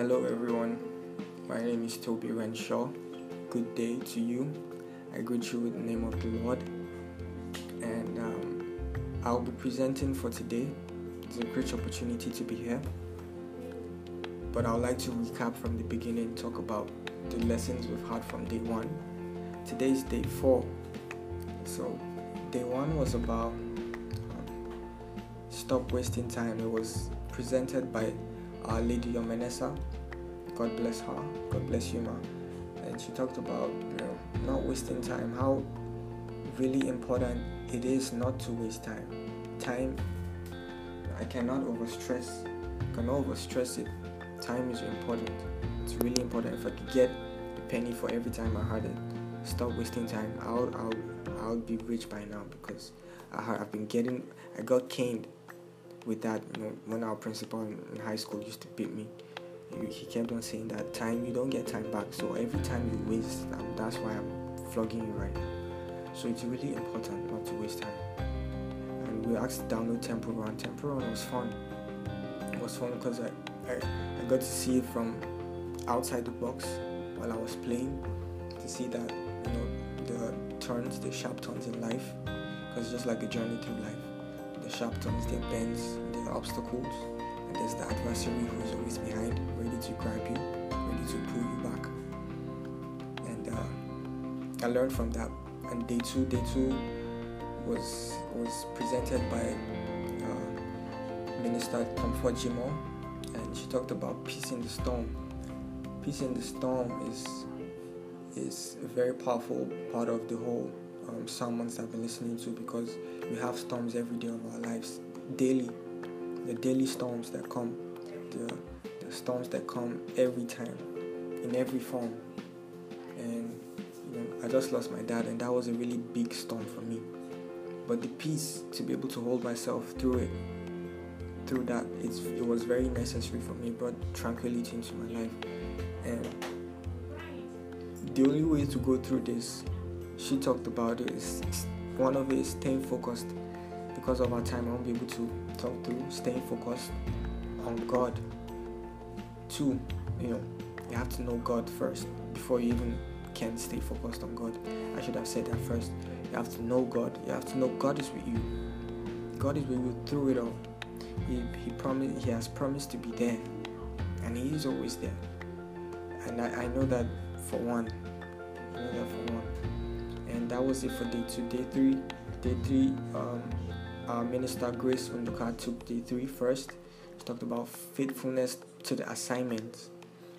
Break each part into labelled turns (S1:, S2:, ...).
S1: Hello, everyone. My name is Toby Renshaw. Good day to you. I greet you with the name of the Lord. And um, I'll be presenting for today. It's a great opportunity to be here. But I would like to recap from the beginning, talk about the lessons we've had from day one. Today is day four. So, day one was about um, stop wasting time. It was presented by Our Lady Yomenesa. God bless her. God bless you, ma. And she talked about you know not wasting time. How really important it is not to waste time. Time, I cannot overstress. Cannot overstress it. Time is important. It's really important. If I could get a penny for every time I had it, stop wasting time. I'll I'll I'll be rich by now because I have, I've been getting. I got caned with that. You know, when our principal in, in high school used to beat me, he, he kept on saying that time you don't get time back. So every time you waste, um, that's why I'm flogging you right now. So it's really important not to waste time. And we asked to download Run. Temple Run was fun. It was fun because I, I I got to see it from outside the box while I was playing to see that you know the turns, the sharp turns in life, because it's just like a journey through life. The sharp turns, the bends, the obstacles, and there's the adversary who is always behind, ready to grab you, ready to pull you back. And uh, I learned from that. And day two, day two was was presented by uh, Minister Comfort Jimo, and she talked about peace in the storm. Peace in the storm is is a very powerful part of the whole um, sermons I've been listening to because we have storms every day of our lives, daily. The daily storms that come, the, the storms that come every time, in every form. And you know, I just lost my dad, and that was a really big storm for me. But the peace to be able to hold myself through it, through that, it was very necessary for me. It brought tranquility into my life, and the only way to go through this, she talked about it, is one of it is staying focused. Because of our time, I won't be able to talk through staying focused on God. Two, you know, you have to know God first before you even can stay focused on God. I should have said that first. You have to know God. You have to know God is with you. God is with you through it all. He he promised he has promised to be there. And he is always there. And I, I know that for one. I know that for one. And that was it for day two. Day three, day three, um, our minister Grace Unduka took day three first. She talked about faithfulness to the assignment.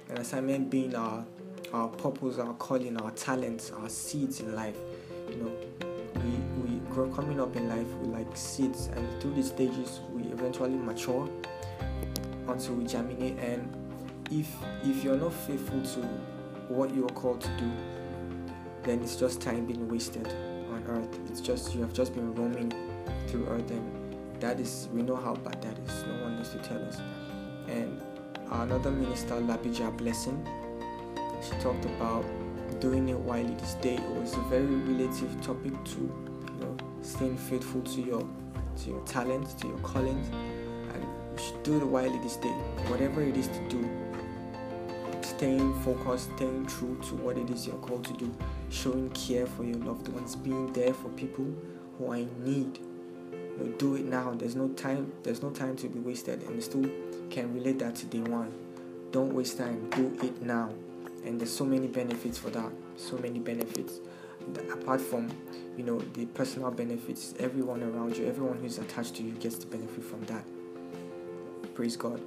S1: An assignment being our our purpose, our calling, our talents, our seeds in life. You know, we we grow coming up in life we like seeds, and through these stages we eventually mature until we germinate. And if if you're not faithful to what you are called to do, then it's just time being wasted on earth. It's just you have just been roaming through earth, and that is we know how bad that is. No one needs to tell us. And another minister, Labija Blessing, she talked about doing it while it is day. It was a very relative topic to you know staying faithful to your to your talents, to your calling and you should do it while it is day. Whatever it is to do, staying focused, staying true to what it is you're called to do, showing care for your loved ones, being there for people who are in need. Do it now. There's no time. There's no time to be wasted, and still can relate that to day one. Don't waste time. Do it now, and there's so many benefits for that. So many benefits. Apart from, you know, the personal benefits, everyone around you, everyone who's attached to you gets the benefit from that. Praise God.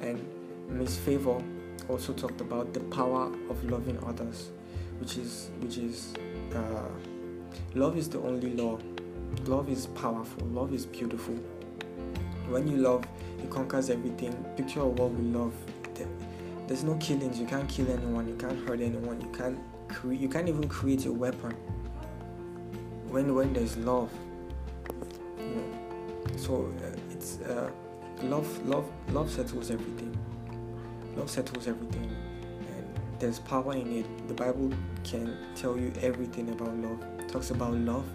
S1: And Miss Favor also talked about the power of loving others, which is which is uh, love is the only law. Love is powerful. Love is beautiful. When you love, it conquers everything. Picture of what we love. There's no killings. You can't kill anyone. You can't hurt anyone. You can't create. You can't even create a weapon. When when there's love. So uh, it's uh, love. Love. Love settles everything. Love settles everything, and there's power in it. The Bible can tell you everything about love. It talks about love.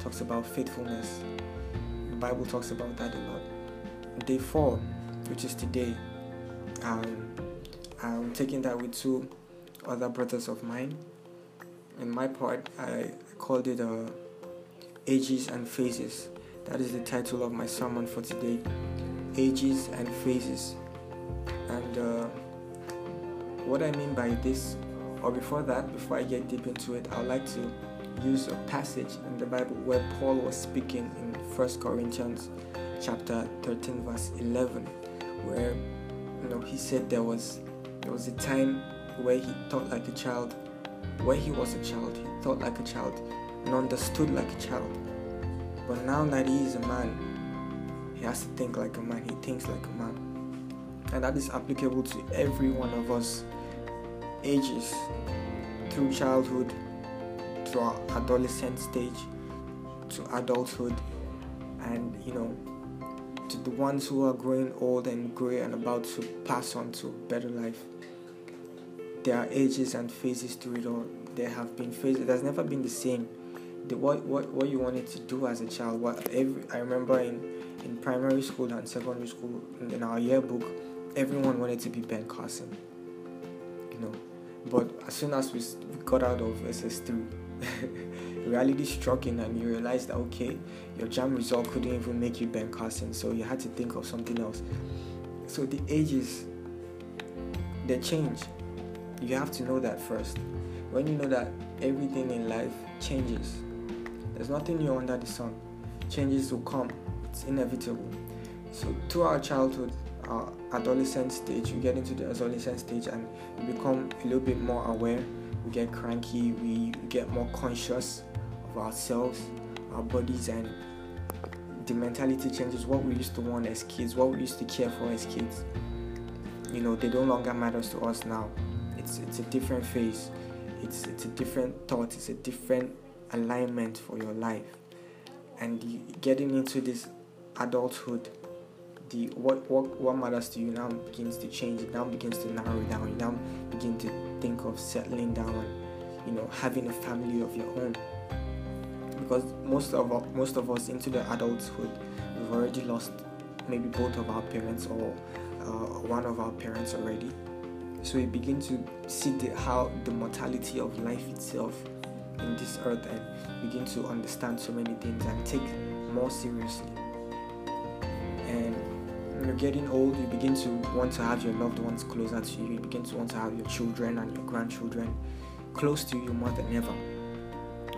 S1: Talks about faithfulness. The Bible talks about that a lot. Day four, which is today, um, I'm taking that with two other brothers of mine. In my part, I called it uh, Ages and Phases. That is the title of my sermon for today Ages and Phases. And uh, what I mean by this, or before that, before I get deep into it, I'd like to use a passage in the Bible where Paul was speaking in First Corinthians chapter 13 verse 11 where you know he said there was there was a time where he thought like a child where he was a child he thought like a child and understood like a child. But now that he is a man he has to think like a man he thinks like a man. And that is applicable to every one of us ages through childhood our adolescent stage to adulthood and you know to the ones who are growing old and gray and about to pass on to better life. There are ages and phases to it all. There have been phases there's never been the same. The what what, what you wanted to do as a child what every i remember in in primary school and secondary school in our yearbook everyone wanted to be ben carson you know. But as soon as we got out of ss3 reality struck in and you realized that okay your JAMB result couldn't even make you Ben Carson so you had to think of something else. So the ages they change. You have to know that first. When you know that everything in life changes there's nothing new under the sun. Changes will come. It's inevitable. So through our childhood our adolescent stage we get into the adolescent stage and we become a little bit more aware we get cranky we get more conscious of ourselves, our bodies, and the mentality changes. What we used to want as kids, what we used to care for as kids, you know, they no longer matters to us now. It's it's a different phase. It's it's a different thought. It's a different alignment for your life, and getting into this adulthood. The what, what what matters to you now begins to change. It now begins to narrow down. You now begin to think of settling down you know having a family of your own. Because most of most of us into the adulthood we've already lost maybe both of our parents or uh, one of our parents already. So we begin to see the, how the mortality of life itself in this earth and begin to understand so many things and take more seriously. And you're getting old you begin to want to have your loved ones closer to you you begin to want to have your children and your grandchildren close to you more than ever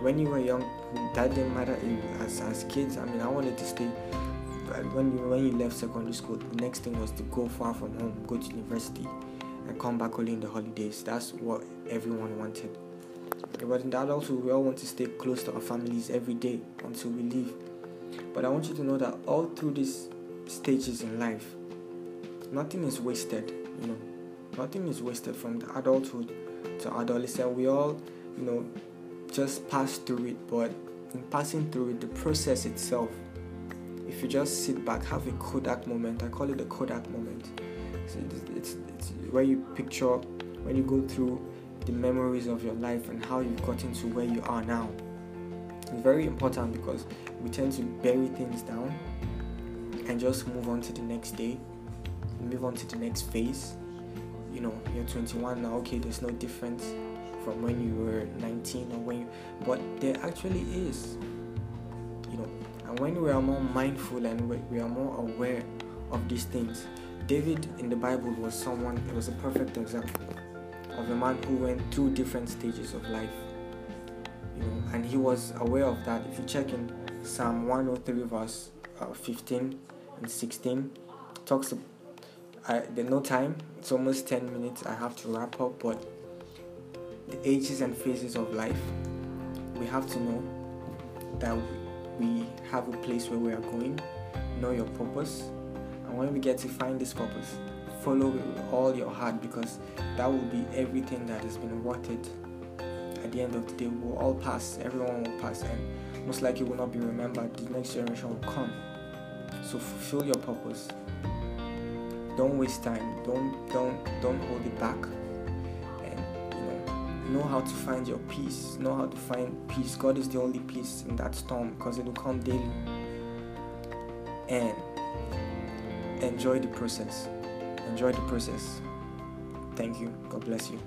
S1: when you were young, that didn't matter as, as kids. I mean, I wanted to stay. When you when you left secondary school, the next thing was to go far from home, go to university, and come back only in the holidays. That's what everyone wanted. But in that also, we all want to stay close to our families every day until we leave. But I want you to know that all through these stages in life, nothing is wasted. You know, nothing is wasted from the adulthood to adolescence. We all, you know, just pass through it, but in passing through it, the process itself, if you just sit back, have a Kodak moment, I call it a Kodak moment. It's, it's, it's where you picture, when you go through the memories of your life and how you've gotten to where you are now. It's very important because we tend to bury things down and just move on to the next day, move on to the next phase. You know, you're 21 now, okay, there's no difference from when you were 19 or when you, but there actually is. You know and when we are more mindful and we are more aware of these things david in the bible was someone it was a perfect example of a man who went through different stages of life. You know and he was aware of that. If you check in psalm 103 verse uh, 15 and 16 talks I, there's no time it's almost 10 minutes i have to wrap up but the ages and phases of life, we have to know that we have a place where we are going, know your purpose, and when we get to find this purpose, follow it with all your heart because that will be everything that has been worth it. At the end of the day, we'll all pass, everyone will pass, and most likely will not be remembered. The next generation will come. So fulfill your purpose. Don't waste time. Don't don't don't hold it back And you know, know how to find your peace know how to find peace god is the only peace in that storm because it will come daily and enjoy the process enjoy the process Thank you. God bless you.